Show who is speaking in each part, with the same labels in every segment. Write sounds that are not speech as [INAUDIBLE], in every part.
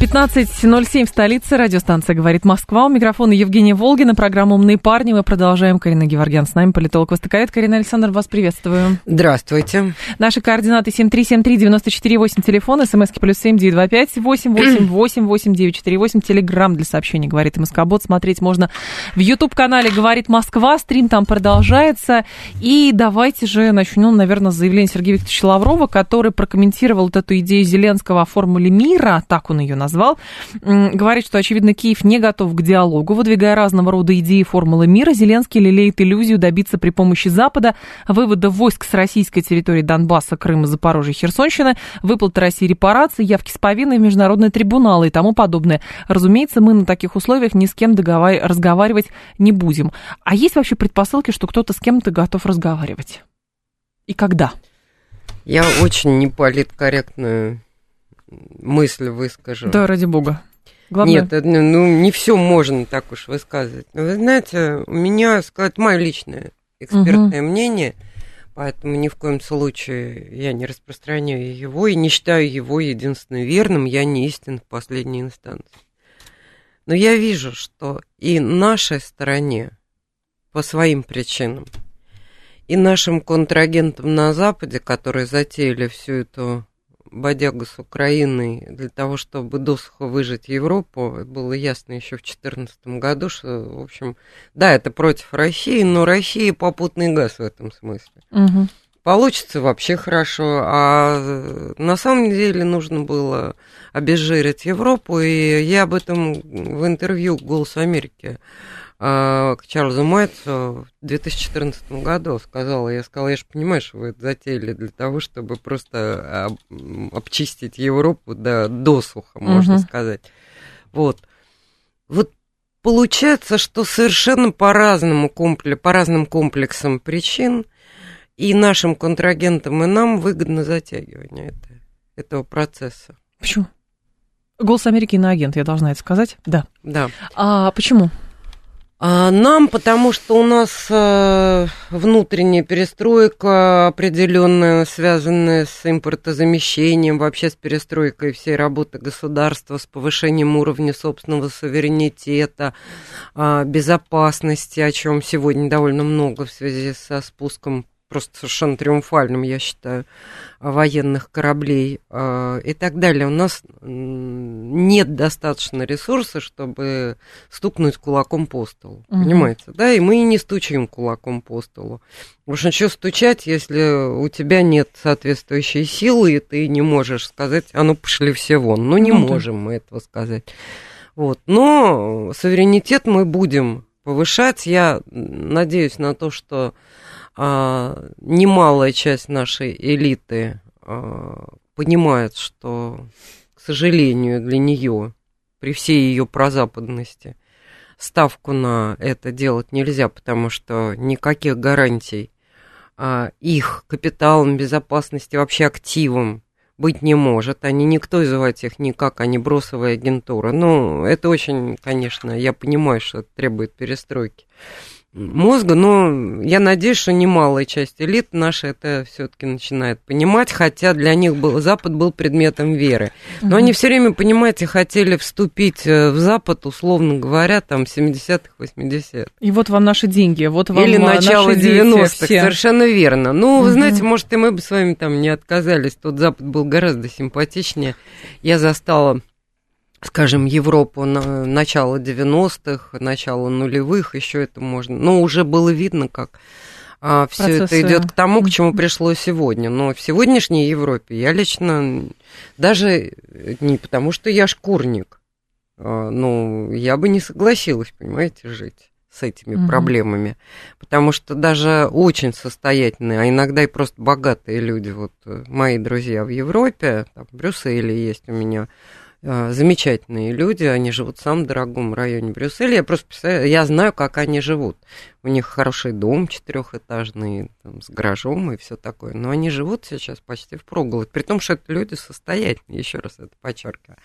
Speaker 1: 15.07 в столице. Радиостанция «Говорит Москва». У микрофона Евгения Волгина. Программа «Умные парни». Мы продолжаем. Карина Геворгян с нами, политолог востоковед. Карина Александр, вас приветствую.
Speaker 2: Здравствуйте.
Speaker 1: Наши координаты 7373948, телефон, смски плюс 7925 8888948, телеграмм для сообщений «Говорит Москобот». Смотреть можно в YouTube-канале «Говорит Москва». Стрим там продолжается. И давайте же начнем, наверное, с заявления Сергея Викторовича Лаврова, который прокомментировал вот эту идею Зеленского о формуле мира, так он ее назвал, говорит, что, очевидно, Киев не готов к диалогу, выдвигая разного рода идеи формулы мира. Зеленский лелеет иллюзию добиться при помощи Запада вывода войск с российской территории Донбасса, Крыма, Запорожья, Херсонщины, выплаты России репараций, явки с повинной в международные трибуналы и тому подобное. Разумеется, мы на таких условиях ни с кем договар... разговаривать не будем. А есть вообще предпосылки, что кто-то с кем-то готов разговаривать? И когда?
Speaker 2: Я очень неполиткорректную мысль выскажу.
Speaker 1: Да, ради бога. Главное...
Speaker 2: Нет, ну не все можно так уж высказывать. Но вы знаете, у меня, сказать, мое личное экспертное угу. мнение, поэтому ни в коем случае я не распространяю его и не считаю его единственным верным, я не истин в последней инстанции. Но я вижу, что и нашей стороне по своим причинам, и нашим контрагентам на Западе, которые затеяли всю эту бодягу с Украиной для того, чтобы досуха выжить Европу, было ясно еще в 2014 году, что, в общем, да, это против России, но Россия попутный газ в этом смысле. Угу. Получится вообще хорошо, а на самом деле нужно было обезжирить Европу, и я об этом в интервью «Голос Америки» к Чарльзу Майтсу в 2014 году сказала, я сказала, я же понимаю, что вы это затеяли для того, чтобы просто об, обчистить Европу до досуха, можно угу. сказать. Вот. Вот получается, что совершенно по разному комплексу, по разным комплексам причин и нашим контрагентам, и нам выгодно затягивание это, этого процесса.
Speaker 1: Почему? Голос Америки на агент, я должна это сказать? Да.
Speaker 2: Да.
Speaker 1: А почему?
Speaker 2: А, нам, потому что у нас э, внутренняя перестройка определенная, связанная с импортозамещением, вообще с перестройкой всей работы государства, с повышением уровня собственного суверенитета, а, безопасности, о чем сегодня довольно много в связи со спуском просто совершенно триумфальным, я считаю, военных кораблей э, и так далее. У нас нет достаточно ресурсов, чтобы стукнуть кулаком по столу, угу. понимаете, да? И мы не стучим кулаком по столу. Потому что что стучать, если у тебя нет соответствующей силы, и ты не можешь сказать, а ну пошли все вон. Ну, не ну, можем да. мы этого сказать. Вот. Но суверенитет мы будем повышать. Я надеюсь на то, что а, немалая часть нашей элиты а, понимает, что, к сожалению, для нее, при всей ее прозападности, ставку на это делать нельзя, потому что никаких гарантий а, их капиталом, безопасности, вообще активом быть не может. Они никто называть их никак, они бросовая агентура. Ну, это очень, конечно, я понимаю, что это требует перестройки мозга, но я надеюсь, что немалая часть элит наша это все-таки начинает понимать, хотя для них был, Запад был предметом веры. Но угу. они все время, понимаете, хотели вступить э, в Запад, условно говоря, там 70-х, 80-х.
Speaker 1: И вот вам наши деньги, вот вам
Speaker 2: Или начало 90-х, совершенно верно. Ну, угу. вы знаете, может, и мы бы с вами там не отказались, тот Запад был гораздо симпатичнее. Я застала скажем, Европу на начало 90-х, начало нулевых, еще это можно. Но уже было видно, как а, все это идет к тому, к чему пришло сегодня. Но в сегодняшней Европе я лично даже не потому, что я шкурник, а, ну, я бы не согласилась, понимаете, жить с этими угу. проблемами. Потому что даже очень состоятельные, а иногда и просто богатые люди, вот мои друзья в Европе, там в Брюсселе есть у меня э, замечательные люди, они живут в самом дорогом районе Брюсселя. Я просто представляю, я знаю, как они живут. У них хороший дом четырехэтажный, там, с гаражом и все такое. Но они живут сейчас почти в проголодь. При том, что это люди состоятельные, еще раз это подчеркиваю.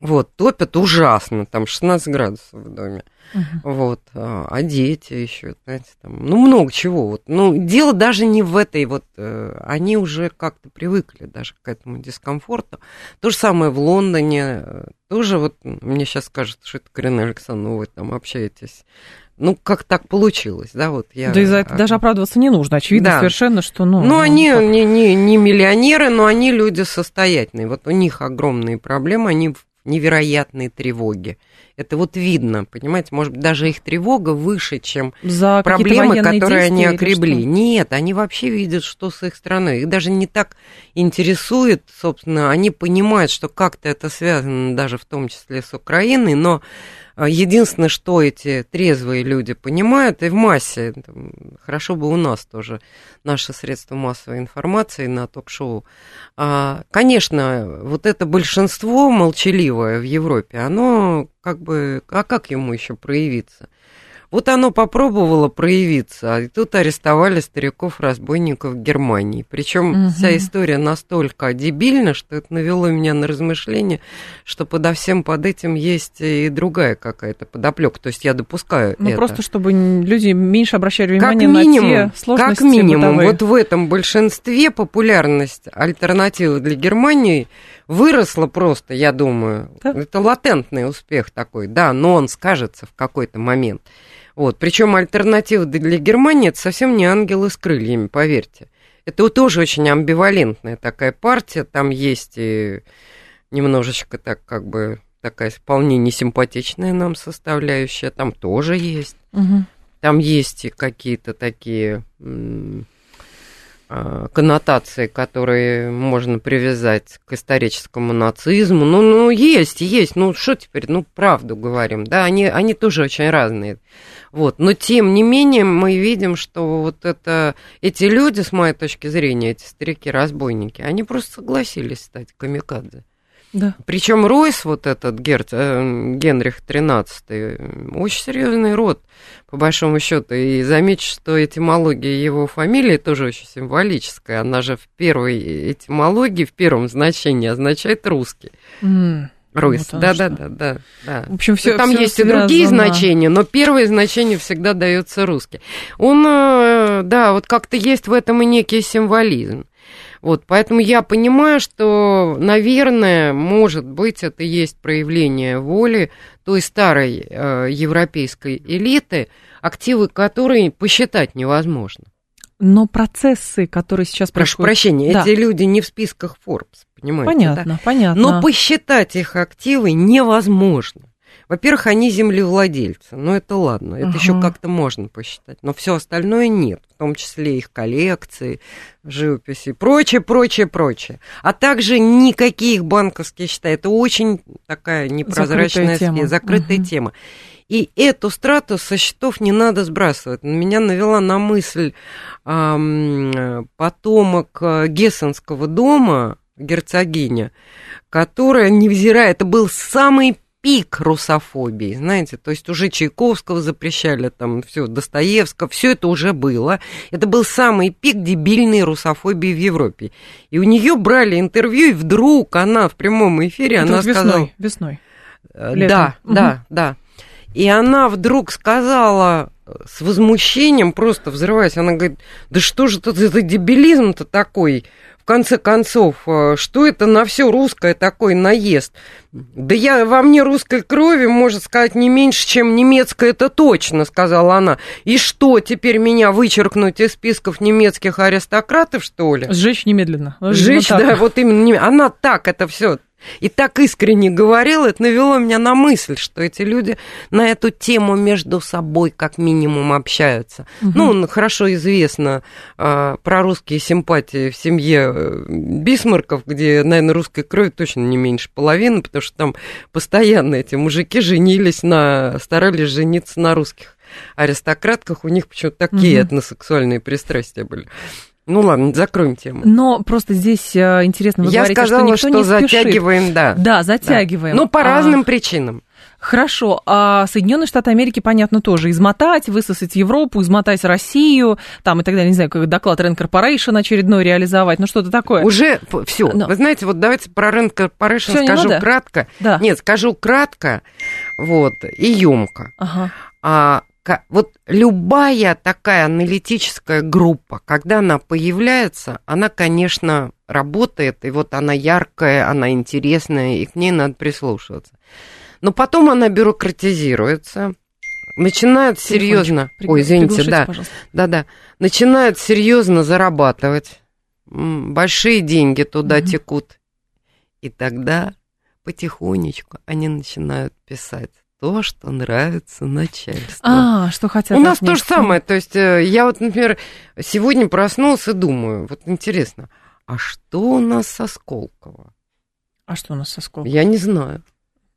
Speaker 2: Вот, топят ужасно, там 16 градусов в доме. Uh-huh. Вот, а, а дети еще, знаете, там, ну, много чего. Вот. Ну, дело даже не в этой вот, э, они уже как-то привыкли даже к этому дискомфорту. То же самое в Лондоне, э, тоже вот, мне сейчас скажут, что это Карина Александровна, вы там общаетесь ну, как так получилось, да, вот я...
Speaker 1: Да и за это даже оправдываться не нужно, очевидно да. совершенно, что, ну...
Speaker 2: Ну, они как... не, не, не миллионеры, но они люди состоятельные, вот у них огромные проблемы, они в невероятной тревоги. Это вот видно, понимаете, может быть, даже их тревога выше, чем За проблемы, которые они окребли. Нет, они вообще видят, что с их страной. Их даже не так интересует, собственно, они понимают, что как-то это связано даже в том числе с Украиной, но единственное, что эти трезвые люди понимают, и в массе, там, хорошо бы у нас тоже наши средства массовой информации на ток-шоу. А, конечно, вот это большинство молчаливое в Европе, оно как бы, а как ему еще проявиться? Вот оно попробовало проявиться, и тут арестовали стариков-разбойников Германии. Причем угу. вся история настолько дебильна, что это навело меня на размышление, что подо всем под этим есть и другая какая-то подоплека. То есть я допускаю
Speaker 1: ну,
Speaker 2: это.
Speaker 1: просто чтобы люди меньше обращали внимание как минимум, на те сложности
Speaker 2: Как минимум,
Speaker 1: бытовые.
Speaker 2: вот в этом большинстве популярность альтернативы для Германии выросла просто, я думаю. Да? Это латентный успех такой, да, но он скажется в какой-то момент. Вот. Причем альтернатива для Германии это совсем не ангелы с крыльями, поверьте. Это тоже очень амбивалентная такая партия. Там есть и немножечко так как бы такая вполне несимпатичная нам составляющая. Там тоже есть. Угу. Там есть и какие-то такие коннотации, которые можно привязать к историческому нацизму. Ну, ну, есть, есть. Ну, что теперь? Ну, правду говорим. Да, они, они тоже очень разные. Вот. Но, тем не менее, мы видим, что вот это, эти люди, с моей точки зрения, эти старики-разбойники, они просто согласились стать камикадзе. Да. Причем Ройс, вот этот Герц, э, Генрих XIII, очень серьезный род, по большому счету. И замечу, что этимология его фамилии тоже очень символическая. Она же в первой этимологии, в первом значении означает русский. Mm. Ройс, да, да, да, да, да. В общем, все. Там все есть и другие значения, но первое значение всегда дается русский. Он, э, да, вот как-то есть в этом и некий символизм. Вот, поэтому я понимаю, что, наверное, может быть, это и есть проявление воли той старой э, европейской элиты, активы которой посчитать невозможно.
Speaker 1: Но процессы, которые сейчас
Speaker 2: Прошу происходят... прощения, да. эти люди не в списках Forbes, понимаете?
Speaker 1: Понятно, да? понятно.
Speaker 2: Но посчитать их активы невозможно. Во-первых, они землевладельцы, но это ладно, это uh еще как-то можно посчитать, но все остальное нет, в том числе их коллекции, живописи, прочее, прочее, прочее. А также никакие их банковские счета. Это очень такая непрозрачная закрытая тема. Закрытая uh тема. И эту страту со счетов не надо сбрасывать. Меня навела на мысль эм, потомок Гессенского дома, герцогиня, которая, невзирая, это был самый пик русофобии, знаете, то есть уже Чайковского запрещали, там все, Достоевского, все это уже было. Это был самый пик дебильной русофобии в Европе. И у нее брали интервью, и вдруг она в прямом эфире, это она
Speaker 1: весной,
Speaker 2: сказала...
Speaker 1: Весной,
Speaker 2: э, Летом. Да, угу. да, да. И она вдруг сказала с возмущением, просто взрываясь, она говорит, да что же это за дебилизм-то такой? Конце концов, э, что это на все русское такой наезд? Да я во мне русской крови, можно сказать, не меньше, чем немецкая, это точно, сказала она. И что, теперь меня вычеркнуть из списков немецких аристократов, что ли?
Speaker 1: Сжечь немедленно.
Speaker 2: Сжечь, вот да, вот именно. Она так это все и так искренне говорил, это навело меня на мысль, что эти люди на эту тему между собой как минимум общаются. Угу. Ну, хорошо известно э, про русские симпатии в семье э, Бисмарков, где, наверное, русской крови точно не меньше половины, потому что там постоянно эти мужики женились на, старались жениться на русских аристократках, у них почему-то такие угу. этносексуальные пристрастия были. Ну ладно, закроем тему.
Speaker 1: Но просто здесь э, интересно, вы
Speaker 2: Я
Speaker 1: говорите,
Speaker 2: сказала,
Speaker 1: что никто
Speaker 2: что
Speaker 1: не спешит.
Speaker 2: затягиваем, да.
Speaker 1: Да, затягиваем.
Speaker 2: Ну, по
Speaker 1: А,
Speaker 2: разным причинам.
Speaker 1: Хорошо, а Соединенные Штаты Америки, понятно, тоже измотать, высосать Европу, измотать Россию, там и так далее, не знаю, как доклад Rent Corporation очередной реализовать, ну что-то такое.
Speaker 2: Уже все.
Speaker 1: Но-
Speaker 2: Вы знаете, вот давайте про
Speaker 1: Всё, не
Speaker 2: скажу
Speaker 1: надо?
Speaker 2: кратко.
Speaker 1: Да.
Speaker 2: Нет, скажу кратко, вот, и емко.
Speaker 1: Ага.
Speaker 2: А, вот любая такая аналитическая группа, когда она появляется, она, конечно, работает, и вот она яркая, она интересная, и к ней надо прислушиваться. Но потом она бюрократизируется, начинает серьезно...
Speaker 1: Телефончик
Speaker 2: Ой,
Speaker 1: пригла-
Speaker 2: извините, да.
Speaker 1: пожалуйста.
Speaker 2: Да-да. Начинают серьезно зарабатывать. Большие деньги туда
Speaker 1: Мгм.
Speaker 2: текут. И тогда потихонечку они начинают писать то, что нравится начальству.
Speaker 1: А, что хотят
Speaker 2: У нас то же самое. То есть э, я вот, например, сегодня проснулся и думаю, вот интересно, а что у нас со Сколково?
Speaker 1: А что у нас со Сколково?
Speaker 2: Я не знаю.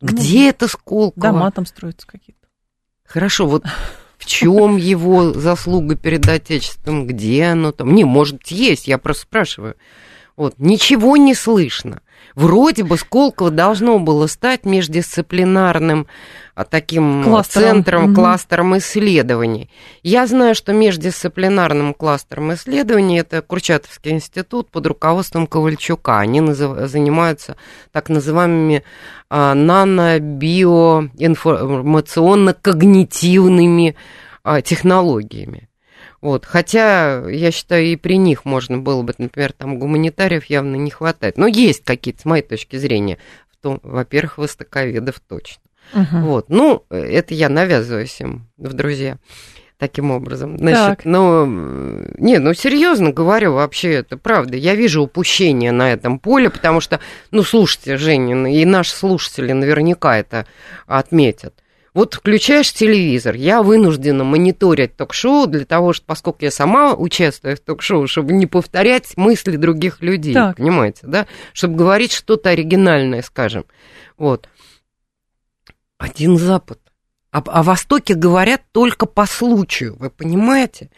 Speaker 1: Ну,
Speaker 2: Где это Сколково?
Speaker 1: Дома там строятся какие-то.
Speaker 2: Хорошо, вот в чем его заслуга перед Отечеством, где оно там? Не, может, есть, я просто спрашиваю. Вот, ничего не слышно. Вроде бы Сколково должно было стать междисциплинарным а, таким
Speaker 1: Кластером.
Speaker 2: центром,
Speaker 1: Мгм.
Speaker 2: кластером исследований. Я знаю, что междисциплинарным кластером исследований это Курчатовский институт под руководством Ковальчука. Они назыв- занимаются так называемыми а, нано-биоинформационно-когнитивными а, технологиями. Вот. Хотя, я считаю, и при них можно было бы, например, там гуманитариев явно не хватает. Но есть какие-то, с моей точки зрения, в во-первых, востоковедов точно.
Speaker 1: Мгм.
Speaker 2: Вот. Ну, это я навязываюсь им в друзья таким образом. Значит,
Speaker 1: Так.
Speaker 2: ну, не, ну, серьезно говорю, вообще это правда. Я вижу упущение на этом поле, потому что, ну, слушайте, Женя, и наши слушатели наверняка это отметят. Вот включаешь телевизор, я вынуждена мониторить ток-шоу для того, что, поскольку я сама участвую в ток-шоу, чтобы не повторять мысли других людей,
Speaker 1: Так.
Speaker 2: понимаете, да? Чтобы говорить что-то оригинальное, скажем. Вот. Один Запад. А о Востоке говорят только по случаю, вы понимаете?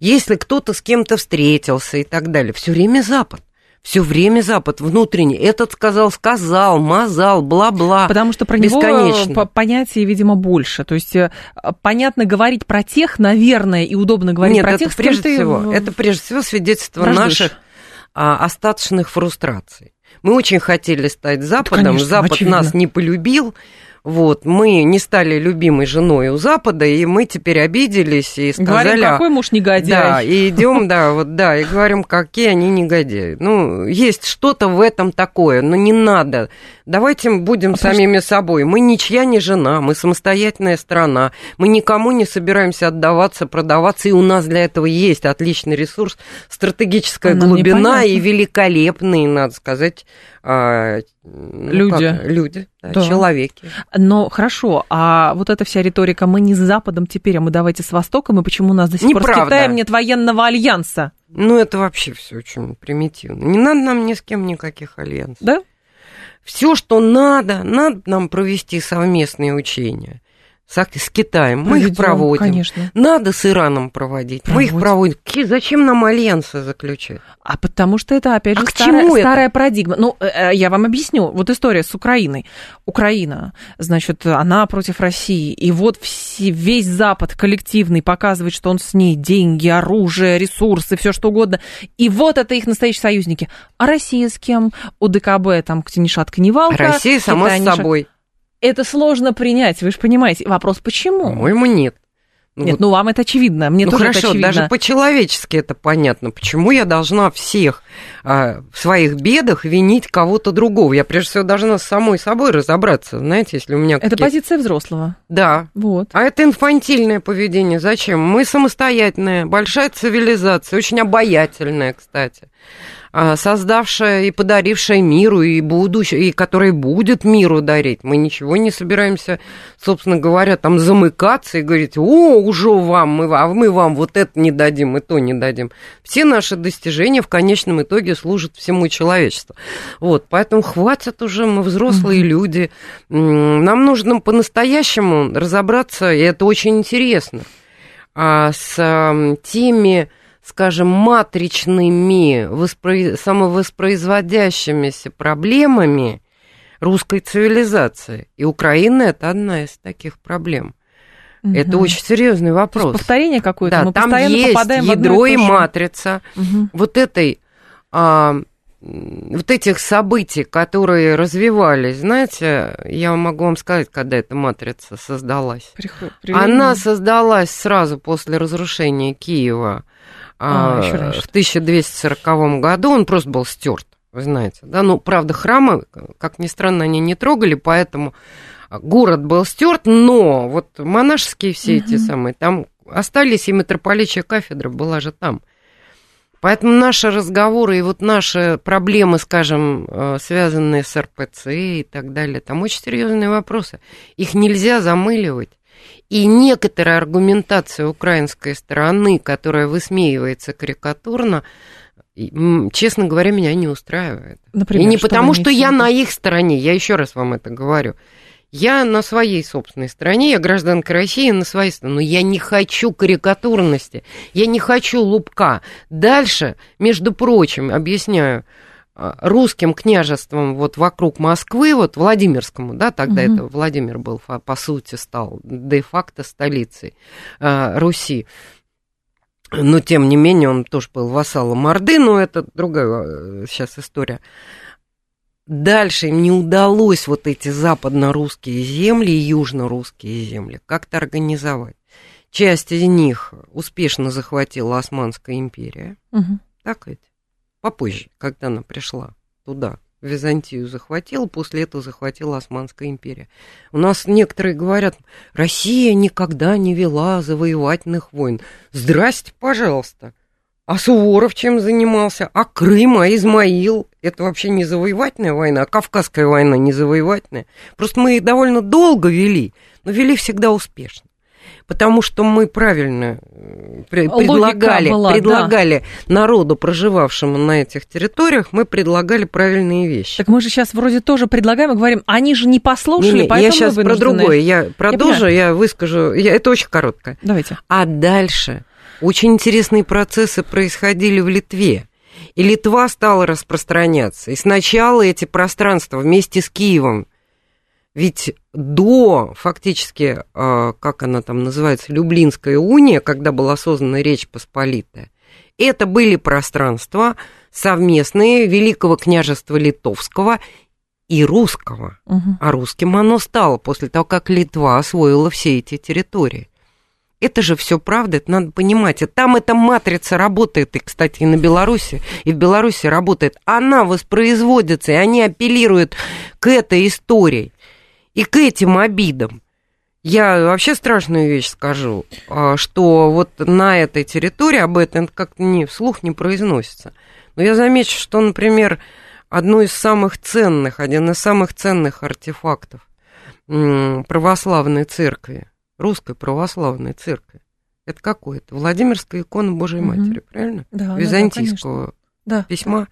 Speaker 2: Если кто-то с кем-то встретился и так далее, все время Запад. Все время Запад внутренний. Этот сказал, сказал, мазал, бла-бла.
Speaker 1: Потому что про него
Speaker 2: Бесконечно.
Speaker 1: по- понятий, видимо, больше. То есть э, понятно говорить про тех, наверное, и удобно говорить
Speaker 2: Нет,
Speaker 1: про
Speaker 2: это
Speaker 1: тех, с кем
Speaker 2: прежде
Speaker 1: ты
Speaker 2: всего,
Speaker 1: в-
Speaker 2: это прежде всего свидетельство
Speaker 1: враждуешь.
Speaker 2: наших а, остаточных фрустраций. Мы очень хотели стать Западом,
Speaker 1: конечно,
Speaker 2: Запад
Speaker 1: очевидно.
Speaker 2: нас не полюбил, вот, мы не стали любимой женой у Запада, и мы теперь обиделись и сказали...
Speaker 1: Говорим, какой муж негодяй.
Speaker 2: Да, и идем, да, вот да, и говорим, какие они негодяи. Ну, есть что-то в этом такое, но не надо. Давайте будем
Speaker 1: А
Speaker 2: самими собой. Мы ничья не жена, мы самостоятельная страна, мы никому не собираемся отдаваться, продаваться, и у нас для этого есть отличный ресурс, стратегическая
Speaker 1: Нам
Speaker 2: глубина и великолепные, надо сказать, а, ну,
Speaker 1: Люди.
Speaker 2: как, люди, да,
Speaker 1: Да.
Speaker 2: человеки.
Speaker 1: Но хорошо, а вот эта вся риторика, мы не с Западом теперь, а мы давайте с Востоком, и почему у нас до сих пор с
Speaker 2: Неправда.
Speaker 1: Китаем нет военного альянса?
Speaker 2: Ну, это вообще все очень примитивно. Не надо нам ни с кем никаких альянсов.
Speaker 1: Да?
Speaker 2: Все, что надо, надо нам провести совместные учения с, с Китаем. Мы их
Speaker 1: Проведем,
Speaker 2: проводим.
Speaker 1: Конечно.
Speaker 2: Надо с Ираном проводить. Мы их
Speaker 1: Проводим.
Speaker 2: проводим. Зачем нам альянсы заключать?
Speaker 1: А потому что это, опять же,
Speaker 2: А
Speaker 1: старая,
Speaker 2: чему это?
Speaker 1: старая парадигма. Ну, э, э, я вам объясню. Вот история с Украиной. Украина, значит, она против России. И вот все, весь Запад коллективный показывает, что он с ней деньги, оружие, ресурсы, все что угодно. И вот это их настоящие союзники. А Россия с кем? У ДКБ там ни шатка, ни валка.
Speaker 2: Россия сама
Speaker 1: Китай
Speaker 2: с собой.
Speaker 1: Это сложно принять, вы же понимаете. Вопрос, почему?
Speaker 2: По-моему, нет. Ну,
Speaker 1: Нет,
Speaker 2: вот
Speaker 1: ну вам это очевидно, мне
Speaker 2: Ну
Speaker 1: тоже это
Speaker 2: хорошо,
Speaker 1: очевидно.
Speaker 2: даже по-человечески это понятно. Почему я должна всех а, в своих бедах винить кого-то другого? Я прежде всего должна с самой собой разобраться, знаете, если у меня
Speaker 1: Это позиция взрослого.
Speaker 2: Да.
Speaker 1: Вот.
Speaker 2: А это инфантильное поведение. Зачем? Мы самостоятельная, большая цивилизация, очень обаятельная, кстати, создавшая и подарившая миру, и будущее, и которая будет миру дарить. Мы ничего не собираемся, собственно говоря, там замыкаться и говорить, о, уже вам, мы, а мы вам вот это не дадим, и то не дадим. Все наши достижения в конечном итоге служат всему человечеству. Вот, поэтому хватит уже, мы взрослые люди. М, Нам нужно по-настоящему разобраться, и это очень интересно, а, с теми скажем, матричными, воспро... самовоспроизводящимися проблемами русской цивилизации. И Украина это одна из таких проблем. Угу. Это очень серьезный вопрос.
Speaker 1: повторение какое-то.
Speaker 2: Да, Мы там есть ядро и, и матрица угу. вот этой а, вот этих событий, которые развивались, знаете, я могу вам сказать, когда эта матрица создалась. Приход, Она создалась сразу после разрушения Киева а, а, в 1240 году. Он просто был стерт, вы знаете. Да? Ну, правда, храмы, как ни странно, они не трогали, поэтому город был стерт, но вот монашеские все угу. эти самые, там остались, и митрополичья кафедра была же там. Поэтому наши разговоры и вот наши проблемы, скажем, э, связанные с РПЦ и так далее, там очень серьезные вопросы. Их нельзя замыливать. И некоторая аргументация украинской стороны, которая высмеивается карикатурно, честно говоря, меня не устраивает. Например, и не потому, что я на их стороне, я еще раз вам это говорю. Я на своей собственной стороне, я гражданка России на своей стороне, но я не хочу карикатурности, я не хочу лупка. Дальше, между прочим, объясняю, русским княжеством вот вокруг Москвы, вот Владимирскому, да, тогда угу. это Владимир был, по сути, стал де-факто столицей э, Руси. Но, тем не менее, он тоже был вассалом Орды, но это другая сейчас история дальше им не удалось вот эти западно-русские земли и южно-русские земли как-то организовать. Часть из них успешно захватила Османская империя. Угу. Так ведь? Попозже, когда она пришла туда, Византию захватила, после этого захватила Османская империя. У нас некоторые говорят, Россия никогда не вела завоевательных войн. Здрасте, пожалуйста. А Суворов чем занимался? А Крым, а Измаил? Это вообще не завоевательная война, а Кавказская война не завоевательная. Просто мы довольно долго вели, но вели всегда успешно. Потому что мы правильно э, предлагали, была, предлагали да. народу, проживавшему на этих территориях, мы предлагали правильные вещи.
Speaker 1: Так мы же сейчас вроде тоже предлагаем и говорим, они же не послушали, не, не, поэтому
Speaker 2: Я сейчас про другое, я продолжу, я, я выскажу, я, это очень короткое.
Speaker 1: Давайте.
Speaker 2: А дальше очень интересные процессы происходили в Литве. И Литва стала распространяться. И сначала эти пространства вместе с Киевом, ведь до фактически, а, как она там называется, Люблинская уния, когда была создана Речь Посполитая, это были пространства совместные Великого княжества Литовского и русского. Угу. А русским оно стало после того, как Литва освоила все эти территории. Это же все правда, это надо понимать. И там эта матрица работает, и, кстати, и на Беларуси, и в Беларуси работает. Она воспроизводится, и они апеллируют к этой истории и к этим обидам. Я вообще страшную вещь скажу, а, что вот на этой территории об этом как-то не, вслух не произносится. Но я замечу, что, например, одно из самых ценных, один из самых ценных артефактов православной церкви – русской православной церкви. Это какое то Владимирская икона Божьей угу. Матери, правильно?
Speaker 1: Да,
Speaker 2: Византийского
Speaker 1: да,
Speaker 2: письма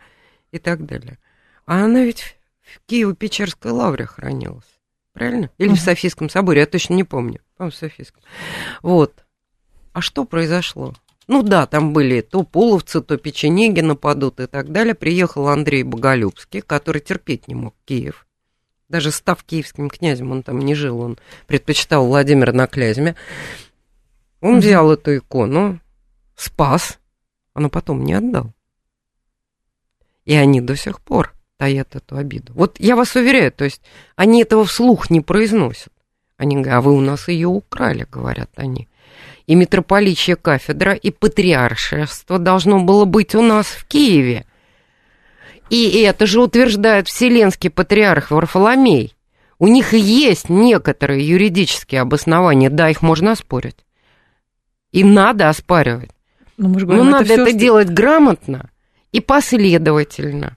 Speaker 2: и так далее. А она ведь в Киево-Печерской лавре хранилась, правильно? Или угу. в Софийском соборе, я точно не помню. По-моему, в Софийском. Вот. А что произошло? Ну да, там были то половцы, то печенеги нападут и так далее. Приехал Андрей Боголюбский, который терпеть не мог Киев даже став киевским князем, он там не жил, он предпочитал Владимира на Клязьме. Он взял эту икону, спас, но потом не отдал. И они до сих пор таят эту обиду. Вот я вас уверяю, то есть они этого вслух не произносят. Они говорят, а вы у нас ее украли, говорят они. И митрополичья кафедра, и патриаршество должно было быть у нас в Киеве. И это же утверждает Вселенский патриарх Варфоломей. У них есть некоторые юридические обоснования, да, их можно оспорить. И надо оспаривать. Но, мы же говорим, Но это надо это делать грамотно и последовательно.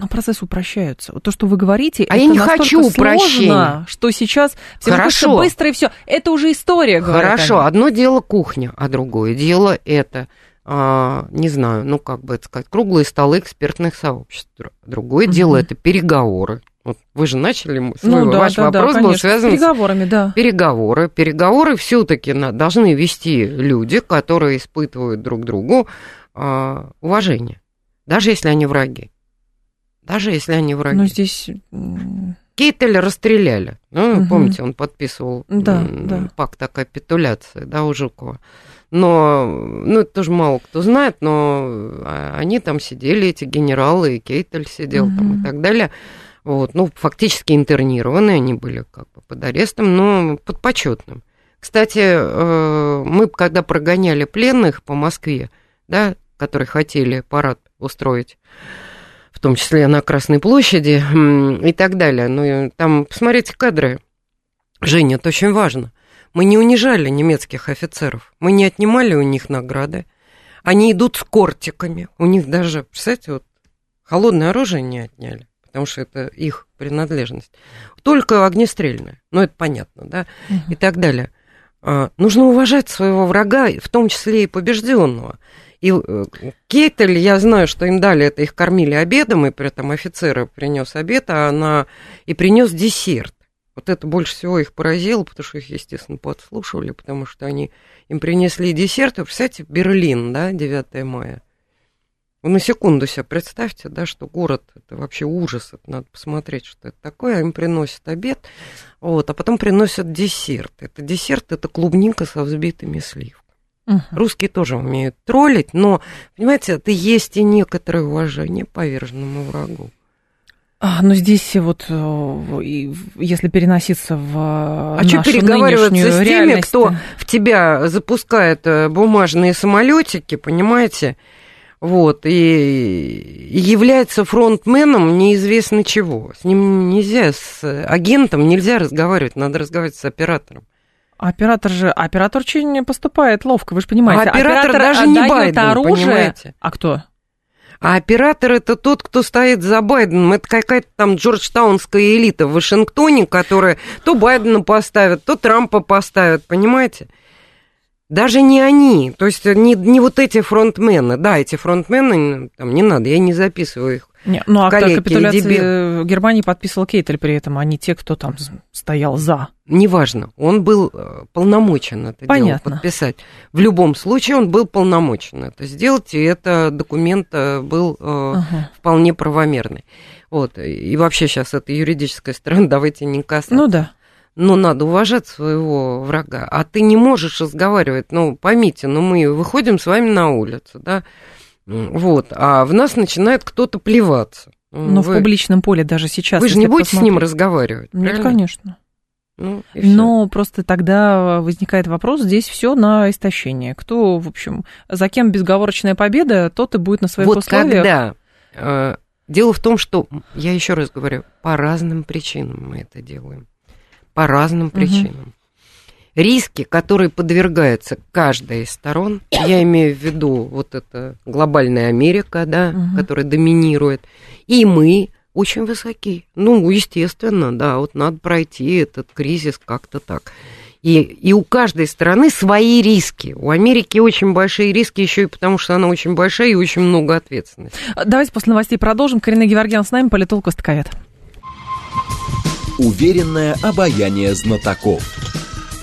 Speaker 1: Но процесс упрощается. То, что вы говорите,
Speaker 2: а это я не хочу упрощения.
Speaker 1: что сейчас
Speaker 2: все Хорошо.
Speaker 1: быстро и все. Это уже история.
Speaker 2: Хорошо. Они. Одно дело кухня, а другое дело это а, не знаю, ну, как бы это сказать, круглые столы экспертных сообществ. Другое угу. дело это переговоры, Вот вы же начали свой
Speaker 1: Ну да,
Speaker 2: ваш
Speaker 1: да, да,
Speaker 2: вопрос был
Speaker 1: конечно.
Speaker 2: связан
Speaker 1: с переговорами, да.
Speaker 2: переговоры. Переговоры все-таки должны вести люди, которые испытывают друг другу а, уважение, даже если они враги. Даже если они враги.
Speaker 1: Ну, здесь...
Speaker 2: Кейтеля расстреляли. Ну,
Speaker 1: Мгм.
Speaker 2: помните, он подписывал
Speaker 1: Да, да.
Speaker 2: пакт о капитуляции, да, у Жукова. Но, ну, это тоже мало кто знает, но а, они там сидели, эти генералы, и Кейтель сидел там
Speaker 1: Мгм.
Speaker 2: и так далее. Вот, ну, фактически интернированы, они были как бы под арестом, но под почетным. Кстати, э, мы когда прогоняли пленных по Москве, да, которые хотели парад устроить, в том числе на Красной площади и так далее. Ну, там, посмотрите кадры. Женя, это очень важно. Мы не унижали немецких офицеров, мы не отнимали у них награды. Они идут с кортиками. У них даже, представляете, вот холодное оружие не отняли, потому что это их принадлежность. Только огнестрельное. Ну, это понятно, да, и так далее. А, Нужно уважать своего врага, в том числе и побежденного. И э, Кейтель, я знаю, что им дали это, их кормили обедом, и при этом офицер принес обед, а она и принес десерт. Вот это больше всего их поразило, потому что их, естественно, подслушивали, потому что они им принесли десерт. Вы представляете, Берлин, да, 9 мая. Вы на секунду себе представьте, да, что город, это вообще ужас, это надо посмотреть, что это такое. Им приносят обед, вот, а потом приносят десерт. Это десерт, это клубника со взбитыми сливками.
Speaker 1: Мгм.
Speaker 2: Русские тоже умеют троллить, но, понимаете, это есть и некоторое уважение поверженному врагу.
Speaker 1: А, ну здесь вот, э, если переноситься в
Speaker 2: А
Speaker 1: нашу
Speaker 2: что переговариваться с теми,
Speaker 1: реальность,
Speaker 2: кто в тебя запускает э, бумажные самолетики, понимаете? Вот, и является фронтменом неизвестно чего. С ним нельзя, с агентом нельзя разговаривать, надо разговаривать с оператором.
Speaker 1: Оператор же, оператор очень поступает ловко, вы же понимаете.
Speaker 2: А оператор даже не Байден,
Speaker 1: оружие.
Speaker 2: понимаете?
Speaker 1: А кто?
Speaker 2: А оператор это тот, кто стоит за Байденом. Это какая-то там джорджтаунская элита в Вашингтоне, которая то Байдена поставят, то Трампа поставят, понимаете? Даже не они, то есть не, не вот эти фронтмены. Да, эти фронтмены, там не надо, я не записываю их.
Speaker 1: Не, ну, о
Speaker 2: Коллеги,
Speaker 1: капитуляции Германии подписывал Кейтель при этом, а не те, кто там стоял за.
Speaker 2: Неважно, он был э, полномочен это
Speaker 1: Понятно.
Speaker 2: дело подписать. В любом случае он был полномочен это сделать, и это документ э, был э,
Speaker 1: Ага.
Speaker 2: вполне правомерный. Вот, и вообще сейчас это юридическая сторона, [LAUGHS] давайте не касаться.
Speaker 1: Ну да.
Speaker 2: но надо уважать своего врага. А ты не можешь разговаривать, ну, поймите, ну, мы выходим с вами на улицу, да, вот, а в нас начинает кто-то плеваться. Ну,
Speaker 1: Но
Speaker 2: вы,
Speaker 1: в публичном поле даже сейчас.
Speaker 2: вы же не будете с ним
Speaker 1: посмотреть-
Speaker 2: разговаривать,
Speaker 1: Нет,
Speaker 2: правильно?
Speaker 1: конечно.
Speaker 2: Ну.
Speaker 1: Но просто тогда возникает вопрос, здесь все на истощение. Кто, в общем, за кем безговорочная победа, тот и будет на своих
Speaker 2: вот
Speaker 1: условиях.
Speaker 2: когда... э, дело в том, что, я еще раз говорю, по разным причинам мы это делаем. По разным причинам. Риски, которые подвергаются каждая из сторон, я имею в виду вот это глобальная Америка, да,
Speaker 1: Мгм.
Speaker 2: которая доминирует, и мы очень высоки. Ну, естественно, да, вот надо пройти этот кризис как-то так. И, и у каждой страны свои риски. У Америки очень большие риски, еще и потому, что она очень большая и очень много ответственности.
Speaker 1: Давайте после новостей продолжим. Карина Геворгян с нами, политолог Востоковед.
Speaker 3: Уверенное обаяние знатоков.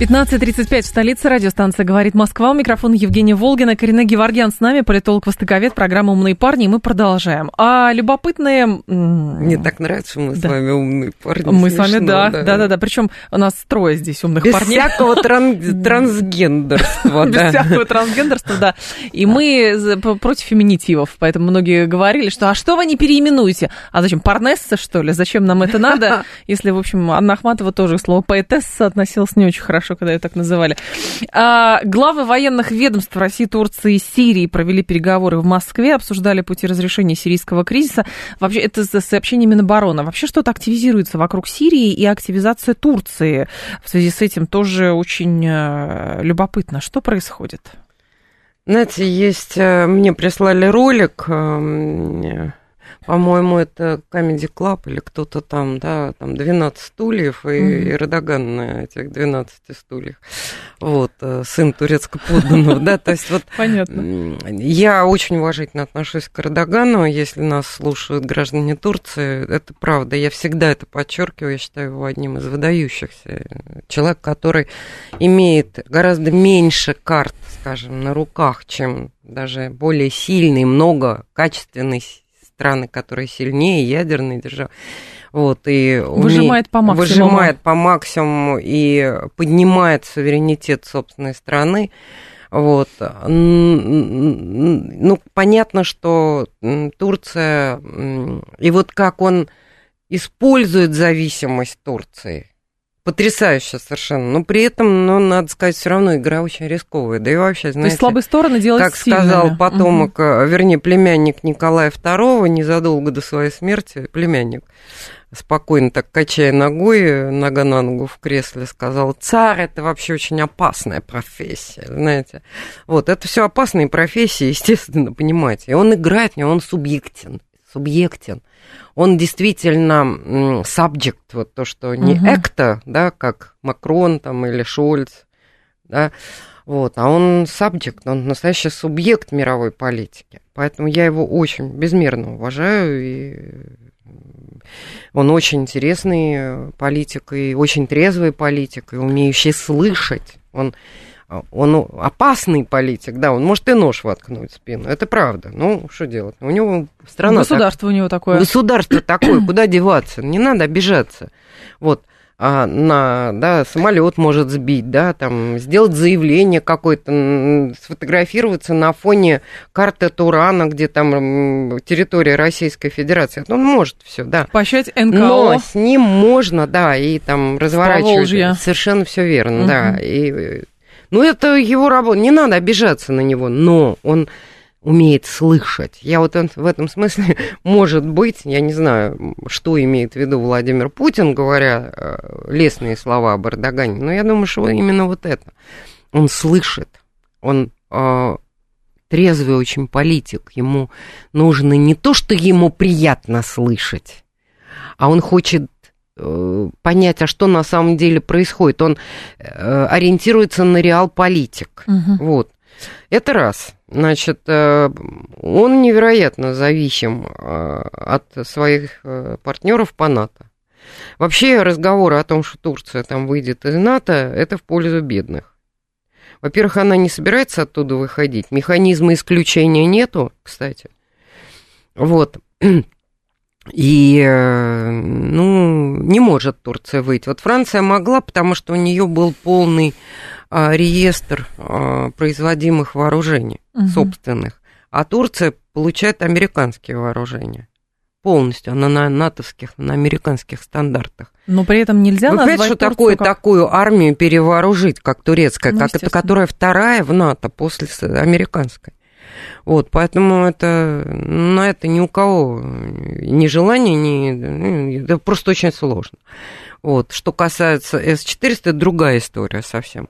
Speaker 1: 15.35 в столице. Радиостанция «Говорит Москва». У микрофона Евгения Волгина. Карина Геворгян с нами, политолог-востоковед, программа «Умные парни». И мы продолжаем. А любопытные...
Speaker 2: Мне так нравится, что мы с
Speaker 1: Да.
Speaker 2: вами умные парни.
Speaker 1: Мы с вами,
Speaker 2: Смешно,
Speaker 1: да, да, да, да. Причем у нас трое здесь умных
Speaker 2: Без
Speaker 1: парней.
Speaker 2: всякого тран- [LAUGHS] трансгендерства, [LAUGHS]
Speaker 1: Без всякого трансгендерства, да. И мы против феминитивов, поэтому многие говорили, что а что вы не переименуете? А зачем, парнесса, что ли? Зачем нам это надо? [LAUGHS] Если, в общем, Анна Ахматова тоже к слову поэтесса относилась не очень хорошо, когда ее так называли. А, главы военных ведомств России, Турции и Сирии провели переговоры в Москве, обсуждали пути разрешения сирийского кризиса. Вообще, это сообщение Минобороны. Вообще что-то активизируется вокруг Сирии и активизация Турции. В связи с этим тоже очень э, любопытно, что происходит.
Speaker 2: Знаете, есть... э, Мне прислали ролик, эм, По-моему, это Comedy Club или кто-то там, да, там 12 стульев и, mm-hmm. и Эрдоган на этих 12 стульях. Вот, э, сын турецко подданного, да, то есть вот...
Speaker 1: Понятно.
Speaker 2: Я очень уважительно отношусь к Эрдогану, если нас слушают граждане Турции, это правда, я всегда это подчеркиваю, я считаю его одним из выдающихся. Человек, который имеет гораздо меньше карт, скажем, на руках, чем даже более сильный, много качественный страны, которые сильнее, ядерные державы. Вот, и
Speaker 1: выжимает по максимуму.
Speaker 2: Выжимает по максимуму и поднимает суверенитет собственной страны. Вот. Ну, понятно, что Турция... И вот как он использует зависимость Турции – потрясающе совершенно. Но при этом, ну, надо сказать, все равно игра очень рисковая. Да и вообще, знаете... То есть
Speaker 1: слабые стороны делать
Speaker 2: Как
Speaker 1: сильными.
Speaker 2: сказал потомок, угу. вернее, племянник Николая II, незадолго до своей смерти, племянник, спокойно так качая ногой, нога на ногу в кресле, сказал, царь это вообще очень опасная профессия, знаете. Вот, это все опасные профессии, [LAUGHS] естественно, понимаете. И он играет в нее, он субъектен, субъектен он действительно subject, вот то, что не угу. экта, да, как Макрон там или Шольц, да, вот, а он subject, он настоящий субъект мировой политики. Поэтому я его очень безмерно уважаю, и он очень интересный политик, и очень трезвый политик, и умеющий слышать. Он он опасный политик, да, он может и нож воткнуть в спину, это правда. Ну, что делать? У него страна...
Speaker 1: Государство так... у него такое.
Speaker 2: Государство [CLEARS THROAT] такое, куда деваться? Не надо обижаться. Вот, а на, да, самолет может сбить, да, там, сделать заявление какое-то, сфотографироваться на фоне карты Турана, где там территория Российской Федерации. Он может все, да.
Speaker 1: Поощрять НКО.
Speaker 2: Но с ним можно, да, и там разворачивать. Совершенно все верно, угу. да. И ну, это его работа, не надо обижаться на него, но он умеет слышать. Я вот в этом смысле, [LAUGHS] может быть, я не знаю, что имеет в виду Владимир Путин, говоря э, лестные слова об Эрдогане, но я думаю, что именно вот это. Он слышит, он э, трезвый очень политик, ему нужно не то, что ему приятно слышать, а он хочет понять, а что на самом деле происходит. Он э, ориентируется на реал политик. Угу. Вот. Это раз. Значит, э, он невероятно зависим от своих партнеров по НАТО. Вообще разговоры о том, что Турция там выйдет из НАТО, это в пользу бедных. Во-первых, она не собирается оттуда выходить. Механизма исключения нету, кстати. Вот. И, э, ну, не может Турция выйти. Вот Франция могла, потому что у нее был полный а, реестр а, производимых вооружений угу. собственных. А Турция получает американские вооружения. Полностью, она на натовских, на американских стандартах.
Speaker 1: Но при этом нельзя Вы
Speaker 2: назвать что Турцию такое как... такую армию перевооружить, как турецкая, ну, как которая вторая в НАТО после американской. Вот, поэтому это, на это ни у кого ни желания, ни, ну, это просто очень сложно. Вот, что касается С-400, это другая история совсем.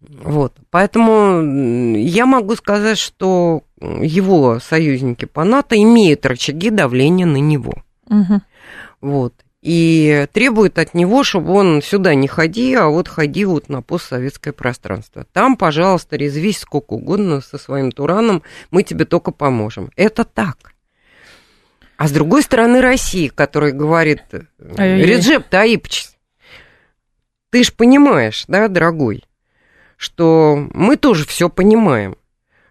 Speaker 2: Вот, поэтому я могу сказать, что его союзники по НАТО имеют рычаги давления на него. Угу. Вот и требует от него, чтобы он сюда не ходи, а вот ходи вот на постсоветское пространство. Там, пожалуйста, резвись сколько угодно со своим Тураном, мы тебе только поможем. Это так. А с другой стороны Россия, которая говорит, Реджеп Таипович, ты ж понимаешь, да, дорогой, что мы тоже все понимаем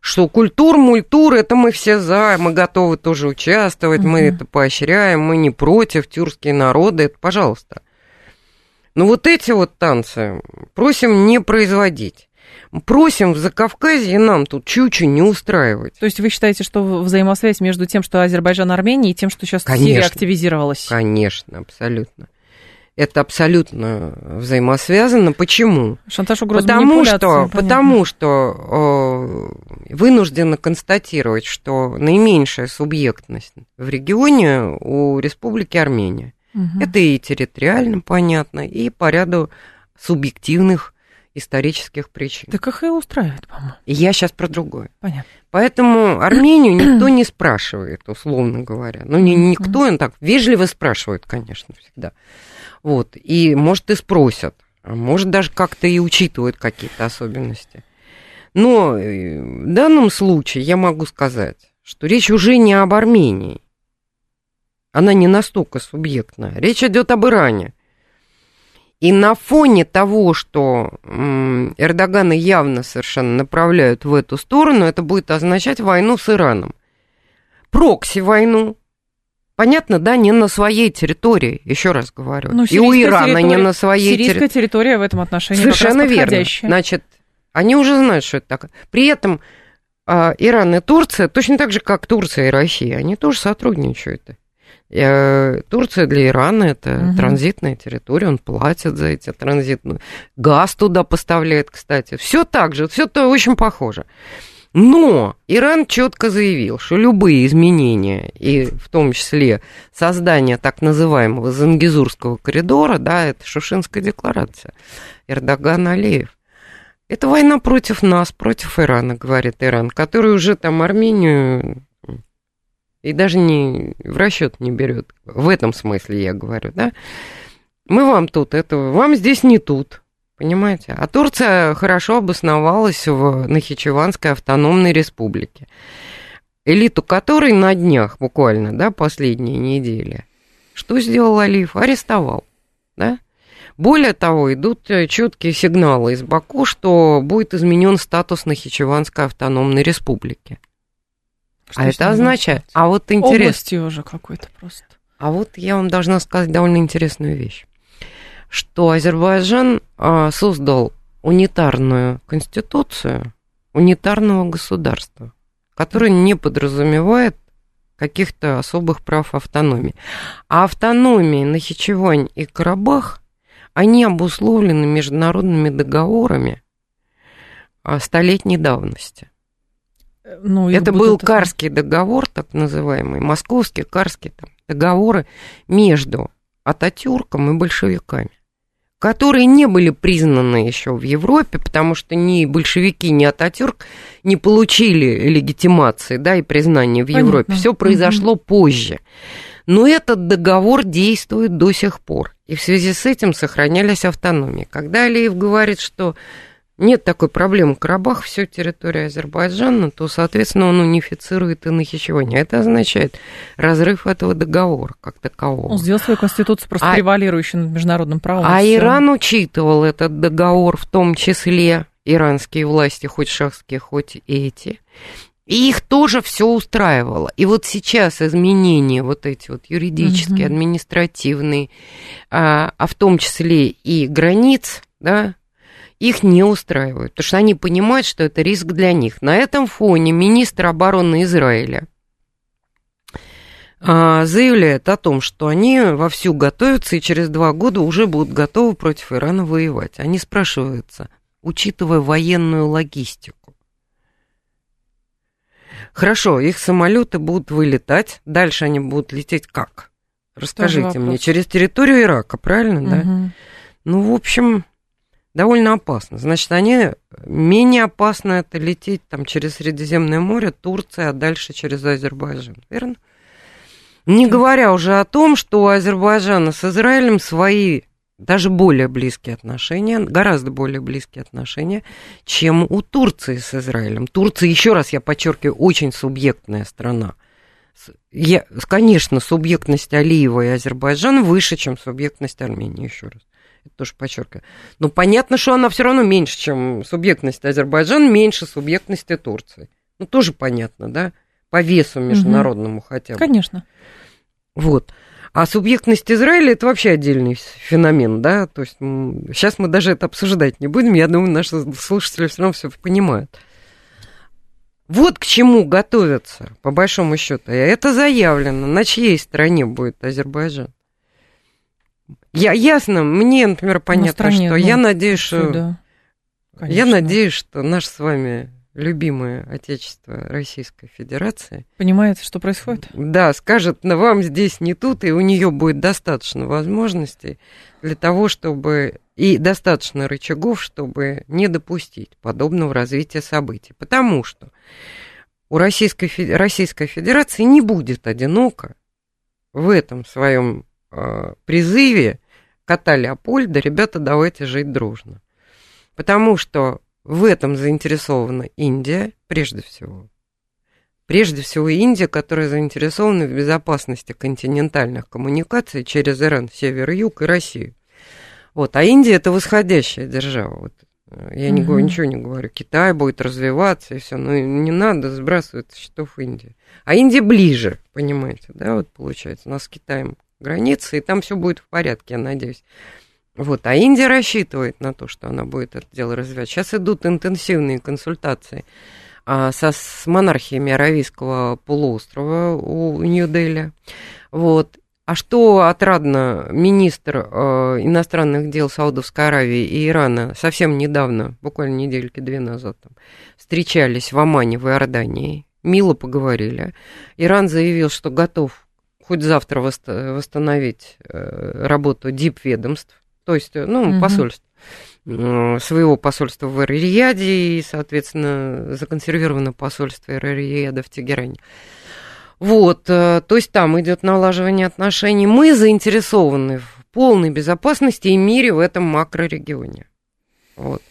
Speaker 2: что культур, мультур, это мы все за, мы готовы тоже участвовать, угу. мы это поощряем, мы не против, тюркские народы, это пожалуйста. Но вот эти вот танцы просим не производить. Просим в Закавказье нам тут чучу не устраивать.
Speaker 1: То есть вы считаете, что взаимосвязь между тем, что Азербайджан, Армения, и тем, что сейчас
Speaker 2: конечно,
Speaker 1: Сирия активизировалась?
Speaker 2: Конечно, абсолютно это абсолютно взаимосвязано. Почему?
Speaker 1: Шантаж, угроза,
Speaker 2: потому что, потому что э, вынуждены констатировать, что наименьшая субъектность в регионе у Республики Армения. Угу. Это и территориально понятно, и по ряду субъективных исторических причин.
Speaker 1: Так их и устраивает, по-моему.
Speaker 2: Я сейчас про другое.
Speaker 1: Понятно.
Speaker 2: Поэтому [CLEARS THROAT] Армению никто не спрашивает, условно говоря. Ну, не никто, он так вежливо спрашивает, конечно, всегда. Вот, и, может, и спросят, а может, даже как-то и учитывают какие-то особенности. Но э, в данном случае я могу сказать, что речь уже не об Армении. Она не настолько субъектная. Речь идет об Иране. И на фоне того, что Эрдогана явно совершенно направляют в эту сторону, это будет означать войну с Ираном. Прокси-войну. Понятно, да, не на своей территории, еще раз говорю. Ну, и у Ирана не на своей территории.
Speaker 1: Сирийская территория в этом отношении
Speaker 2: Совершенно верно. Значит, они уже знают, что это такое. При этом э, Иран и Турция, точно так же, как Турция и Россия, они тоже сотрудничают. Э, Турция для Ирана это угу. транзитная территория, он платит за эти транзитные. Газ туда поставляет, кстати. Все так же, все то очень похоже. Но Иран четко заявил, что любые изменения, и в том числе создание так называемого Зангизурского коридора, да, это Шушинская декларация, Эрдоган Алиев, это война против нас, против Ирана, говорит Иран, который уже там Армению и даже не в расчет не берет. В этом смысле я говорю, да. Мы вам тут, это вам здесь не тут, понимаете? А Турция хорошо обосновалась в Нахичеванской автономной республике, элиту которой на днях буквально, да, последние недели. Что сделал Алиев? Арестовал, да? Более того, идут э, четкие сигналы из Баку, что будет изменен статус Нахичеванской автономной республики. Что а это означает... А вот интересно...
Speaker 1: Областью уже какой-то просто.
Speaker 2: А вот я вам должна сказать довольно интересную вещь, что Азербайджан а, создал унитарную конституцию унитарного государства, которое не подразумевает каких-то особых прав автономии. А автономии Нахичевань и Карабах они обусловлены международными договорами столетней давности. Ну, это был это... Карский договор, так называемый, московский, Карский там, договоры между Ататюрком и большевиками, которые не были признаны еще в Европе, потому что ни большевики, ни Ататюрк не получили легитимации да, и признания в Понятно. Европе. Все произошло угу. позже. Но этот договор действует до сих пор. И в связи с этим сохранялись автономии. Когда Алиев говорит, что нет такой проблемы Карабах, все территория Азербайджана, то, соответственно, он унифицирует и Нахичевань. Это означает разрыв этого договора как такового.
Speaker 1: Он сделал свою конституцию просто а, превалирующей над международным правом.
Speaker 2: А все. Иран учитывал этот договор, в том числе иранские власти, хоть шахские, хоть эти. И их тоже все устраивало. И вот сейчас изменения вот эти вот юридические, угу. административные, а, а в том числе и границ, да, их не устраивают, потому что они понимают, что это риск для них. На этом фоне министр обороны Израиля а, заявляет о том, что они вовсю готовятся и через два года уже будут готовы против Ирана воевать. Они спрашиваются, учитывая военную логистику, Хорошо, их самолеты будут вылетать. Дальше они будут лететь как? Расскажите мне. Через территорию Ирака, правильно, угу. да? Ну, в общем, довольно опасно. Значит, они менее опасно это лететь там через Средиземное море, Турция, а дальше через Азербайджан, верно? Не говоря уже о том, что у Азербайджана с Израилем свои даже более близкие отношения, гораздо более близкие отношения, чем у Турции с Израилем. Турция, еще раз я подчеркиваю, очень субъектная страна. Я, конечно, субъектность Алиева и Азербайджана выше, чем субъектность Армении, еще раз. Это тоже подчеркиваю. Но понятно, что она все равно меньше, чем субъектность Азербайджана, меньше субъектности Турции. Ну, тоже понятно, да? По весу международному угу. хотя бы.
Speaker 1: Конечно.
Speaker 2: Вот. А субъектность Израиля это вообще отдельный феномен, да, то есть сейчас мы даже это обсуждать не будем, я думаю, наши слушатели все равно все понимают. Вот к чему готовятся, по большому счету. Это заявлено, на чьей стороне будет Азербайджан. Я, ясно, мне, например, понятно, стране, что ну, я надеюсь, что... Да. Я надеюсь, что наш с вами любимое отечество Российской Федерации,
Speaker 1: Понимаете, что происходит?
Speaker 2: да, скажет, на вам здесь не тут, и у нее будет достаточно возможностей для того, чтобы и достаточно рычагов, чтобы не допустить подобного развития событий. Потому что у Российской, Российской Федерации не будет одиноко в этом своем э, призыве кота Леопольда, ребята, давайте жить дружно. Потому что в этом заинтересована Индия, прежде всего. Прежде всего Индия, которая заинтересована в безопасности континентальных коммуникаций через Иран, север-юг и Россию. Вот. А Индия это восходящая держава. Вот. э, Я не
Speaker 1: Мгм.
Speaker 2: говорю, ничего не говорю. Китай будет развиваться и все. Но не надо сбрасывать счетов Индии. А Индия ближе, понимаете, да, вот получается. У нас с Китаем границы, и там все будет в порядке, я надеюсь. Вот, а Индия рассчитывает на то, что она будет это дело развивать. Сейчас идут интенсивные консультации а, со, с монархиями Аравийского полуострова у Нью-Дели. Вот. А что отрадно, министр э, иностранных дел Саудовской Аравии и Ирана совсем недавно, буквально недельки две назад, там, встречались в Омане, в Иордании, мило поговорили. Иран заявил, что готов хоть завтра восст- восстановить э, работу дип-ведомств, то есть, э, ну,
Speaker 1: Мгм.
Speaker 2: посольств, своего посольства в Эр-Рияде и, соответственно, законсервировано посольство Эр-Рияда в Тегеране. Вот, э, то есть там идет налаживание отношений. Мы заинтересованы в полной безопасности и мире в этом макрорегионе. Вот.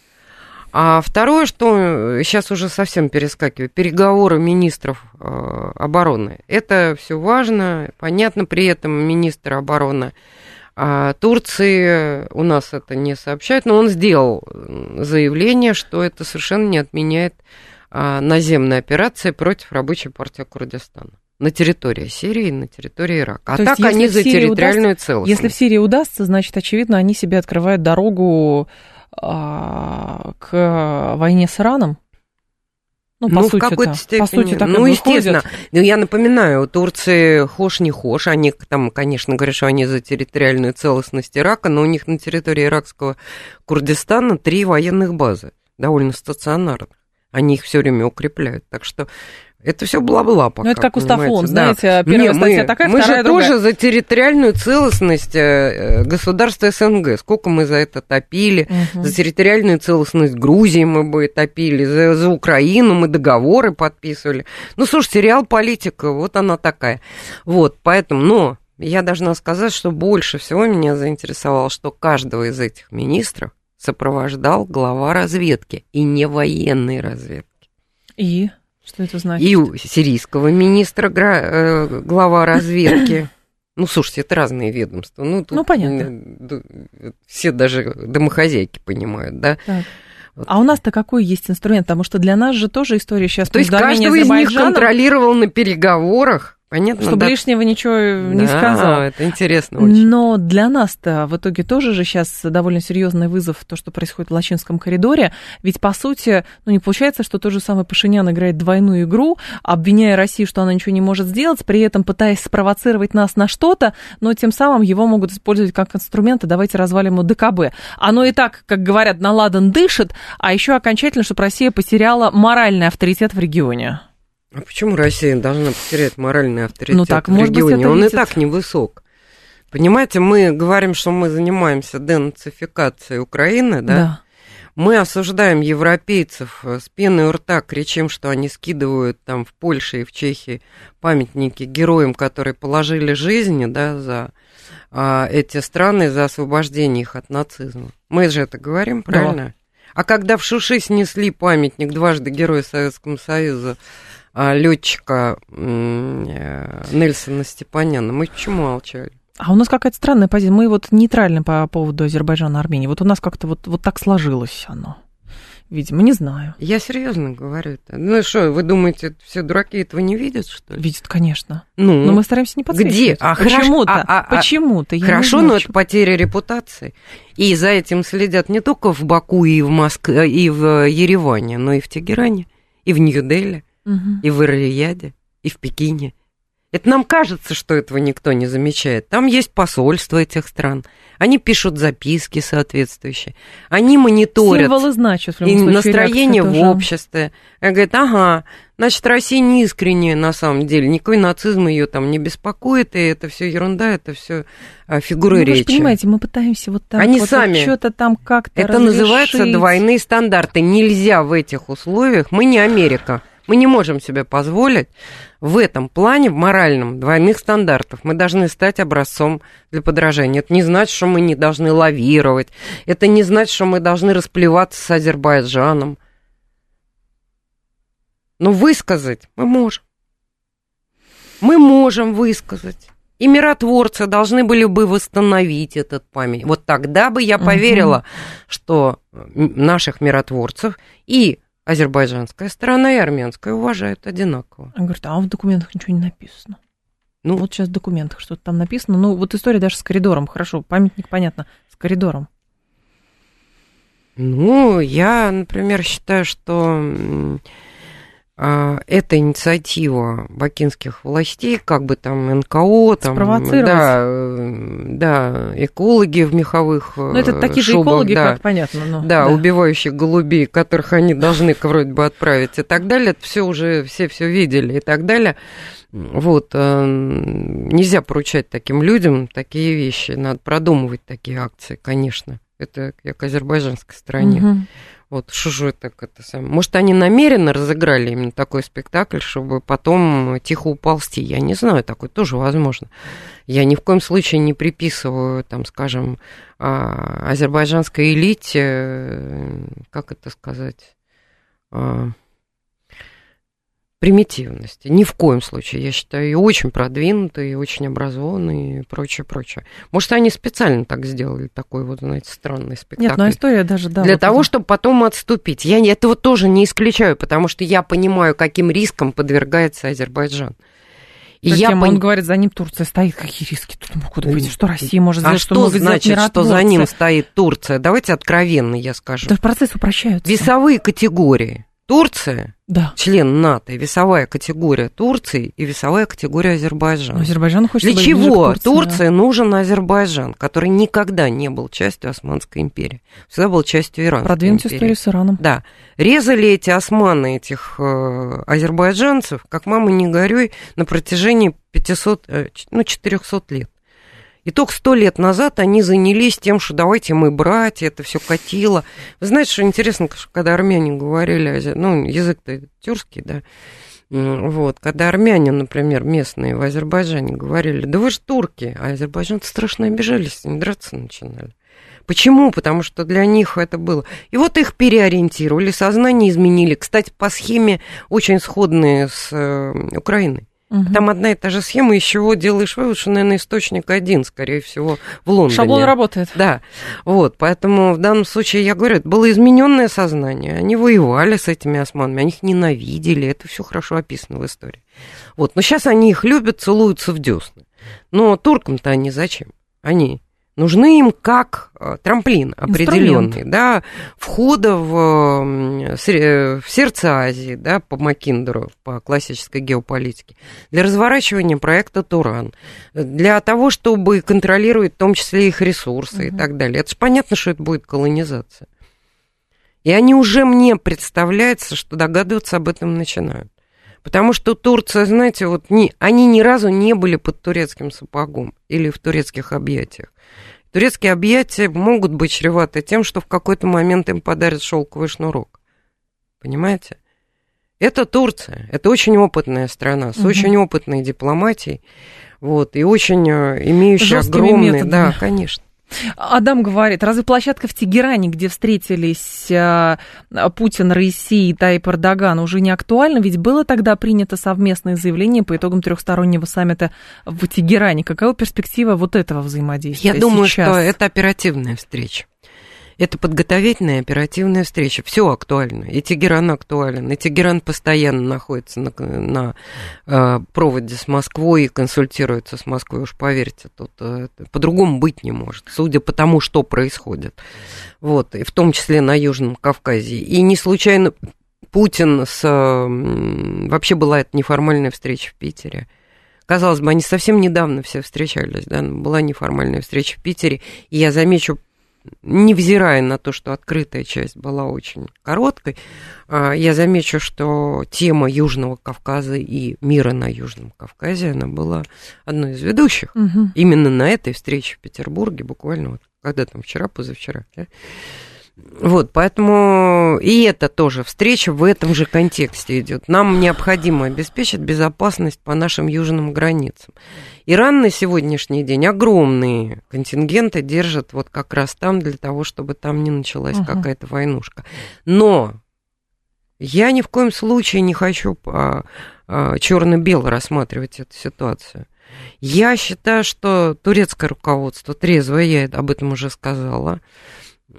Speaker 2: А второе, что сейчас уже совсем перескакиваю, переговоры министров э, обороны. Это все важно, понятно, при этом министр обороны а Турции у нас это не сообщает, но он сделал заявление, что это совершенно не отменяет а, наземные операции против рабочей партии Курдистана на территории Сирии и на территории Ирака. А
Speaker 1: То есть,
Speaker 2: так они за территориальную целостность.
Speaker 1: Если в Сирии удастся, значит, очевидно, они себе открывают дорогу а, к войне с Ираном. Ну, по
Speaker 2: ну,
Speaker 1: сути,
Speaker 2: в какой-то степени.
Speaker 1: По сути, так
Speaker 2: ну, естественно. Но я напоминаю, Турции хошь не хошь. Они там, конечно, говорят, что они за территориальную целостность Ирака, но у них на территории иракского Курдистана три военных базы, довольно стационарных. Они их все время укрепляют. Так что это все бла-бла пока.
Speaker 1: Ну, это как Устафон,
Speaker 2: да.
Speaker 1: знаете, первая
Speaker 2: Не,
Speaker 1: статья
Speaker 2: мы,
Speaker 1: такая,
Speaker 2: мы
Speaker 1: вторая
Speaker 2: же
Speaker 1: другая.
Speaker 2: тоже за территориальную целостность э, государства СНГ. Сколько мы за это топили.
Speaker 1: Мгм.
Speaker 2: За территориальную целостность Грузии мы бы топили, за, за Украину мы договоры подписывали. Ну, слушайте, реал политика, вот она такая. Вот, поэтому, но я должна сказать, что больше всего меня заинтересовало, что каждого из этих министров сопровождал глава разведки, и не военной разведки.
Speaker 1: И что это значит?
Speaker 2: И у сирийского министра э, глава разведки. [COUGHS] Ну, слушайте, это разные ведомства. Ну, тут,
Speaker 1: Ну, понятно.
Speaker 2: Все даже домохозяйки понимают, да?
Speaker 1: Так. А у нас-то какой есть инструмент? Потому что для нас же тоже история сейчас
Speaker 2: То есть каждого из них контролировал на переговорах. Понятно,
Speaker 1: чтобы
Speaker 2: да?
Speaker 1: лишнего ничего не
Speaker 2: Да,
Speaker 1: сказал.
Speaker 2: это интересно очень.
Speaker 1: Но для нас-то в итоге тоже же сейчас довольно серьезный вызов то, что происходит в Лачинском коридоре. Ведь, по сути, ну не получается, что тот же самый Пашинян играет двойную игру, обвиняя Россию, что она ничего не может сделать, при этом пытаясь спровоцировать нас на что-то, но тем самым его могут использовать как инструмент, и давайте развалим ему ДКБ. Оно и так, как говорят, наладан дышит, а еще окончательно, чтобы Россия потеряла моральный авторитет в регионе.
Speaker 2: А почему Россия должна потерять моральный авторитет
Speaker 1: Ну так,
Speaker 2: в
Speaker 1: может быть,
Speaker 2: регионе?
Speaker 1: это
Speaker 2: Он
Speaker 1: видит-
Speaker 2: и так невысок. Понимаете, мы говорим, что мы занимаемся денацификацией Украины, да? Мы осуждаем европейцев э, с пеной у рта, кричим, что они скидывают там в Польше и в Чехии памятники героям, которые положили жизни, да, за а, эти страны, за освобождение их от нацизма. Мы же это говорим,
Speaker 1: Да.
Speaker 2: правильно? А когда в Шуши снесли памятник дважды Героя Советского Союза летчика Нельсона Степаняна, мы почему молчали?
Speaker 1: А у нас какая-то странная позиция. Мы вот нейтральны по поводу Азербайджана и Армении. Вот у нас как-то вот, вот так сложилось оно. Видимо, не знаю.
Speaker 2: Я серьезно говорю это. Ну что, вы думаете, все дураки этого не видят, что ли?
Speaker 1: Видят, конечно.
Speaker 2: Ну,
Speaker 1: Но мы стараемся не подсвечивать.
Speaker 2: Где? А.
Speaker 1: Почему-то.
Speaker 2: А, а, а,
Speaker 1: Почему-то. Я
Speaker 2: Хорошо,
Speaker 1: знаю,
Speaker 2: но это потеря репутации. И за этим следят не только в Баку и в Москве, и в Ереване, но и в Тегеране, и в Нью-Дели, И в Эр-Рияде, и в Пекине, Это нам кажется, что этого никто не замечает. Там есть посольство этих стран. Они пишут записки соответствующие. Они мониторят
Speaker 1: Символы значат, в
Speaker 2: и
Speaker 1: случае,
Speaker 2: настроение в обществе. И говорит, ага, значит, Россия не искренняя на самом деле. Никакой нацизм ее там не беспокоит, и это все ерунда, это все фигуры
Speaker 1: Ну, вы же
Speaker 2: речи.
Speaker 1: понимаете, мы пытаемся вот так
Speaker 2: Они
Speaker 1: вот,
Speaker 2: сами.
Speaker 1: что-то там как-то
Speaker 2: Это называется
Speaker 1: разрешить.
Speaker 2: двойные стандарты. Нельзя в этих условиях, мы не Америка, мы не можем себе позволить в этом плане, в моральном, двойных стандартов. Мы должны стать образцом для подражания. Это не значит, что мы не должны лавировать. Это не значит, что мы должны расплеваться с Азербайджаном. Но высказать мы можем. Мы можем высказать. И миротворцы должны были бы восстановить этот память. Вот тогда бы я поверила, что м, наших миротворцев и азербайджанская сторона, и армянская уважают одинаково.
Speaker 1: Он говорит, а в документах ничего не написано.
Speaker 2: Ну,
Speaker 1: Вот сейчас в документах что-то там написано. Ну, вот история даже с коридором. Хорошо, памятник, понятно, с коридором.
Speaker 2: Ну, я, например, считаю, что эта инициатива бакинских властей, как бы там НКО, там, да, э, да, экологи в меховых
Speaker 1: Ну, это
Speaker 2: э,
Speaker 1: такие же
Speaker 2: шубах,
Speaker 1: экологи,
Speaker 2: да,
Speaker 1: как понятно. но-
Speaker 2: да, убивающих голубей, которых они должны вроде бы отправить и так далее, это все уже, все все видели и так далее. Вот, э, нельзя поручать таким людям такие вещи, надо продумывать такие акции, конечно. Это я к азербайджанской стороне.
Speaker 1: Мгм.
Speaker 2: Вот, что же это, это самое. Может, они намеренно разыграли именно такой спектакль, чтобы потом тихо уползти. Я не знаю, такое тоже возможно. Я ни в коем случае не приписываю, там, скажем, а, азербайджанской элите, э, как это сказать, а, примитивности. Ни в коем случае. Я считаю ее очень продвинутой, очень образованной и прочее, прочее. Может, они специально так сделали, такой вот, знаете, странный спектакль.
Speaker 1: Нет, ну история даже, да.
Speaker 2: Для
Speaker 1: вот
Speaker 2: того,
Speaker 1: это.
Speaker 2: чтобы потом отступить. Я этого тоже не исключаю, потому что я понимаю, каким риском подвергается Азербайджан. И я
Speaker 1: Затем
Speaker 2: пон-
Speaker 1: он говорит, за ним Турция стоит. Какие риски тут могут быть? Что Россия может
Speaker 2: А
Speaker 1: сделать?
Speaker 2: что,
Speaker 1: много сделать
Speaker 2: значит, что за ним стоит Турция? Давайте откровенно я скажу.
Speaker 1: Даже процесс упрощается.
Speaker 2: Весовые категории. Турция,
Speaker 1: Да.
Speaker 2: член НАТО, весовая категория Турции и весовая категория Азербайджана.
Speaker 1: Но Азербайджан хочет
Speaker 2: Для чего
Speaker 1: к Турции, да.
Speaker 2: Турции нужен Азербайджан, который никогда не был частью Османской империи? Всегда был частью Иранской
Speaker 1: Продвинуть
Speaker 2: империи.
Speaker 1: историю с Ираном.
Speaker 2: Да. Резали эти османы этих э, азербайджанцев, как мама не горюй, на протяжении 500, э, ну, 400 лет. И только сто лет назад они занялись тем, что давайте мы братья, это все катило. Вы знаете, что интересно, когда армяне говорили, ну, язык-то тюркский, да, вот, когда армяне, например, местные в Азербайджане говорили, да вы же турки, а азербайджанцы страшно обижались, они драться начинали. Почему? Потому что для них это было. И вот их переориентировали, сознание изменили. Кстати, по схеме очень сходные с э, Украиной.
Speaker 1: Мгм.
Speaker 2: Там одна и та же схема, из чего делаешь вывод, что, наверное, источник один, скорее всего, в Лондоне.
Speaker 1: Шаблон работает.
Speaker 2: Да, вот, поэтому в данном случае, я говорю, это было измененное сознание. Они воевали с этими османами, они их ненавидели, это все хорошо описано в истории. Вот, но сейчас они их любят, целуются в десны. Но туркам-то они зачем? Они нужны им как э, трамплин определенный, да, входа в, в сердце Азии, да, по Макиндеру, по классической геополитике, для разворачивания проекта Туран, для того, чтобы контролировать в том числе их ресурсы и так далее. Это же понятно, что это будет колонизация. И они уже мне представляется, что догадываться об этом начинают. Потому что Турция, знаете, вот не, они ни разу не были под турецким сапогом или в турецких объятиях. Турецкие объятия могут быть чреваты тем, что в какой-то момент им подарят шелковый шнурок. Понимаете? Это Турция. Это очень опытная страна с
Speaker 1: Мгм.
Speaker 2: очень опытной дипломатией. Вот, и очень э, имеющая
Speaker 1: Жесткими
Speaker 2: огромные...
Speaker 1: методами.
Speaker 2: Да, конечно.
Speaker 1: Адам говорит, разве площадка в Тегеране, где встретились а, Путин, Раиси и Таип Эрдоган, уже не актуальна? Ведь было тогда принято совместное заявление по итогам трехстороннего саммита в Тегеране. Какова перспектива вот этого взаимодействия
Speaker 2: Я думаю,
Speaker 1: сейчас?
Speaker 2: что это оперативная встреча. Это подготовительная оперативная встреча. Все актуально. И Тегеран актуален. И Тегеран постоянно находится на, на э, проводе с Москвой и консультируется с Москвой. Уж поверьте, тут э, по-другому быть не может. Судя по тому, что происходит. Вот. И в том числе на Южном Кавказе. И не случайно Путин с... э, Вообще была это неформальная встреча в Питере Казалось бы, они совсем недавно все встречались, да, была неформальная встреча в Питере, и я замечу, невзирая на то, что открытая часть была очень короткой, а, я замечу, что тема Южного Кавказа и мира на Южном Кавказе, она была одной из ведущих. Угу. Именно на этой встрече в Петербурге, буквально вот когда там, вчера, позавчера. Да? Вот, поэтому и это тоже встреча в этом же контексте идет. Нам необходимо обеспечить безопасность по нашим южным границам. Иран на сегодняшний день огромные контингенты держит вот как раз там для того, чтобы там не началась uh-huh. какая-то войнушка. Но я ни в коем случае не хочу а, а, черно-бело рассматривать эту ситуацию. Я считаю, что турецкое руководство трезвое, я об этом уже сказала,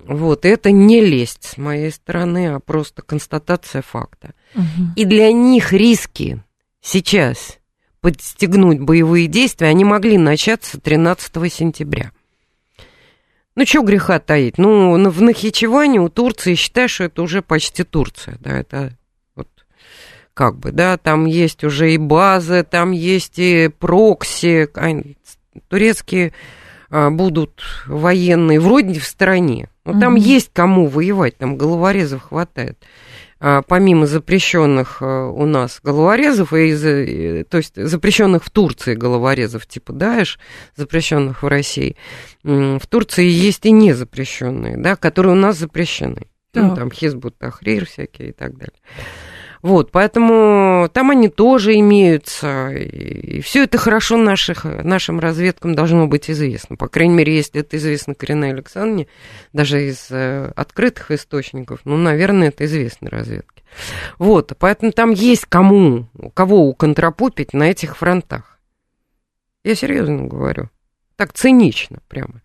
Speaker 2: вот, это не лесть с моей стороны, а просто констатация факта. Угу. И для них риски сейчас подстегнуть боевые действия, они могли начаться 13 сентября. Ну, что греха таить? Ну, в Нахичеване у Турции, считай, что это уже почти Турция, да, это вот как бы, да, там есть уже и базы, там есть и прокси, турецкие а, будут военные вроде в стороне. Угу. там есть кому воевать, там головорезов хватает. А, помимо запрещенных а, у нас головорезов, и, э, то есть запрещенных в Турции головорезов типа Даиш, запрещенных в России, в Турции есть и незапрещенные, да, которые у нас запрещены. Ну, там Хизбут Тахрир всякие и так далее. Вот, поэтому там они тоже имеются. И все это хорошо наших, нашим разведкам должно быть известно. По крайней мере, если это известно Карине Александровне, даже из э, открытых источников, ну, наверное, это известно разведке. Вот, поэтому там есть кому, кого уконтропупить на этих фронтах. Я серьезно говорю. Так цинично прямо.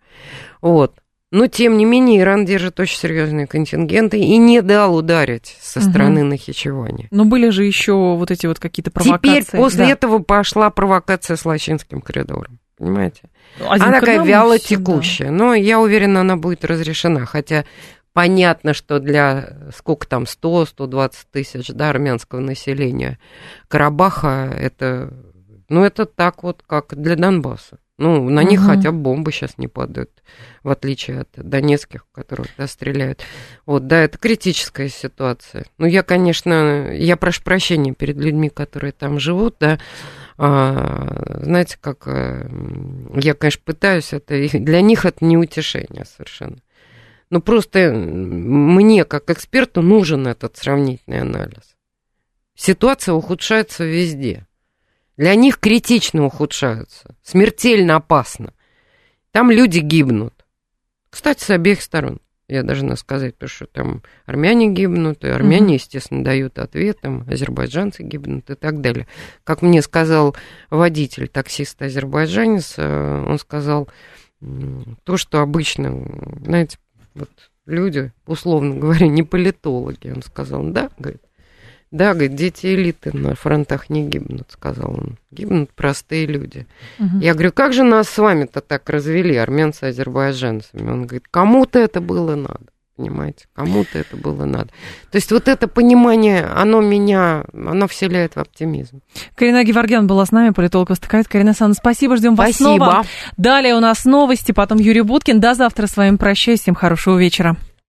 Speaker 2: Вот. Но, тем не менее, Иран держит очень серьезные контингенты и не дал ударить со стороны угу. Нахичевани.
Speaker 1: Но были же еще вот эти вот какие-то провокации.
Speaker 2: Теперь после да. этого пошла провокация с Лачинским коридором. Понимаете? Ну, Один она такая вяло текущая. Да. Но я уверена, она будет разрешена. Хотя понятно, что для сколько там, 100-120 тысяч да, армянского населения Карабаха это, ну, это так вот, как для Донбасса. Ну, на них угу. хотя бы бомбы сейчас не падают, в отличие от донецких, которых да, стреляют. Вот, да, это критическая ситуация. Ну, я, конечно, я прошу прощения перед людьми, которые там живут, да. А, знаете, как э, я, конечно, пытаюсь, это для них это не утешение совершенно. Ну, просто мне, как эксперту, нужен этот сравнительный анализ. Ситуация ухудшается везде. Для них критично ухудшаются, смертельно опасно. Там люди гибнут. Кстати, с обеих сторон. Я должна сказать, потому что там армяне гибнут, и армяне, естественно, дают ответ, там азербайджанцы гибнут и так далее. Как мне сказал водитель, таксист азербайджанец, э, он сказал то, что обычно, знаете, вот люди, условно говоря, не политологи. Он сказал, да, говорит, да, говорит, дети элиты на фронтах не гибнут, сказал он. Гибнут простые люди. Угу. Я говорю, как же нас с вами-то так развели, армянцы азербайджанцами? Он говорит, кому-то это было надо. Понимаете, кому-то это было надо. То есть вот это понимание, оно меня, оно вселяет в оптимизм.
Speaker 1: Карина Геворгян была с нами, политолог Востоковед. Карина Александровна, спасибо, ждем вас спасибо. снова. Далее у нас новости, потом Юрий Буткин. До завтра с вами прощаюсь, всем хорошего вечера.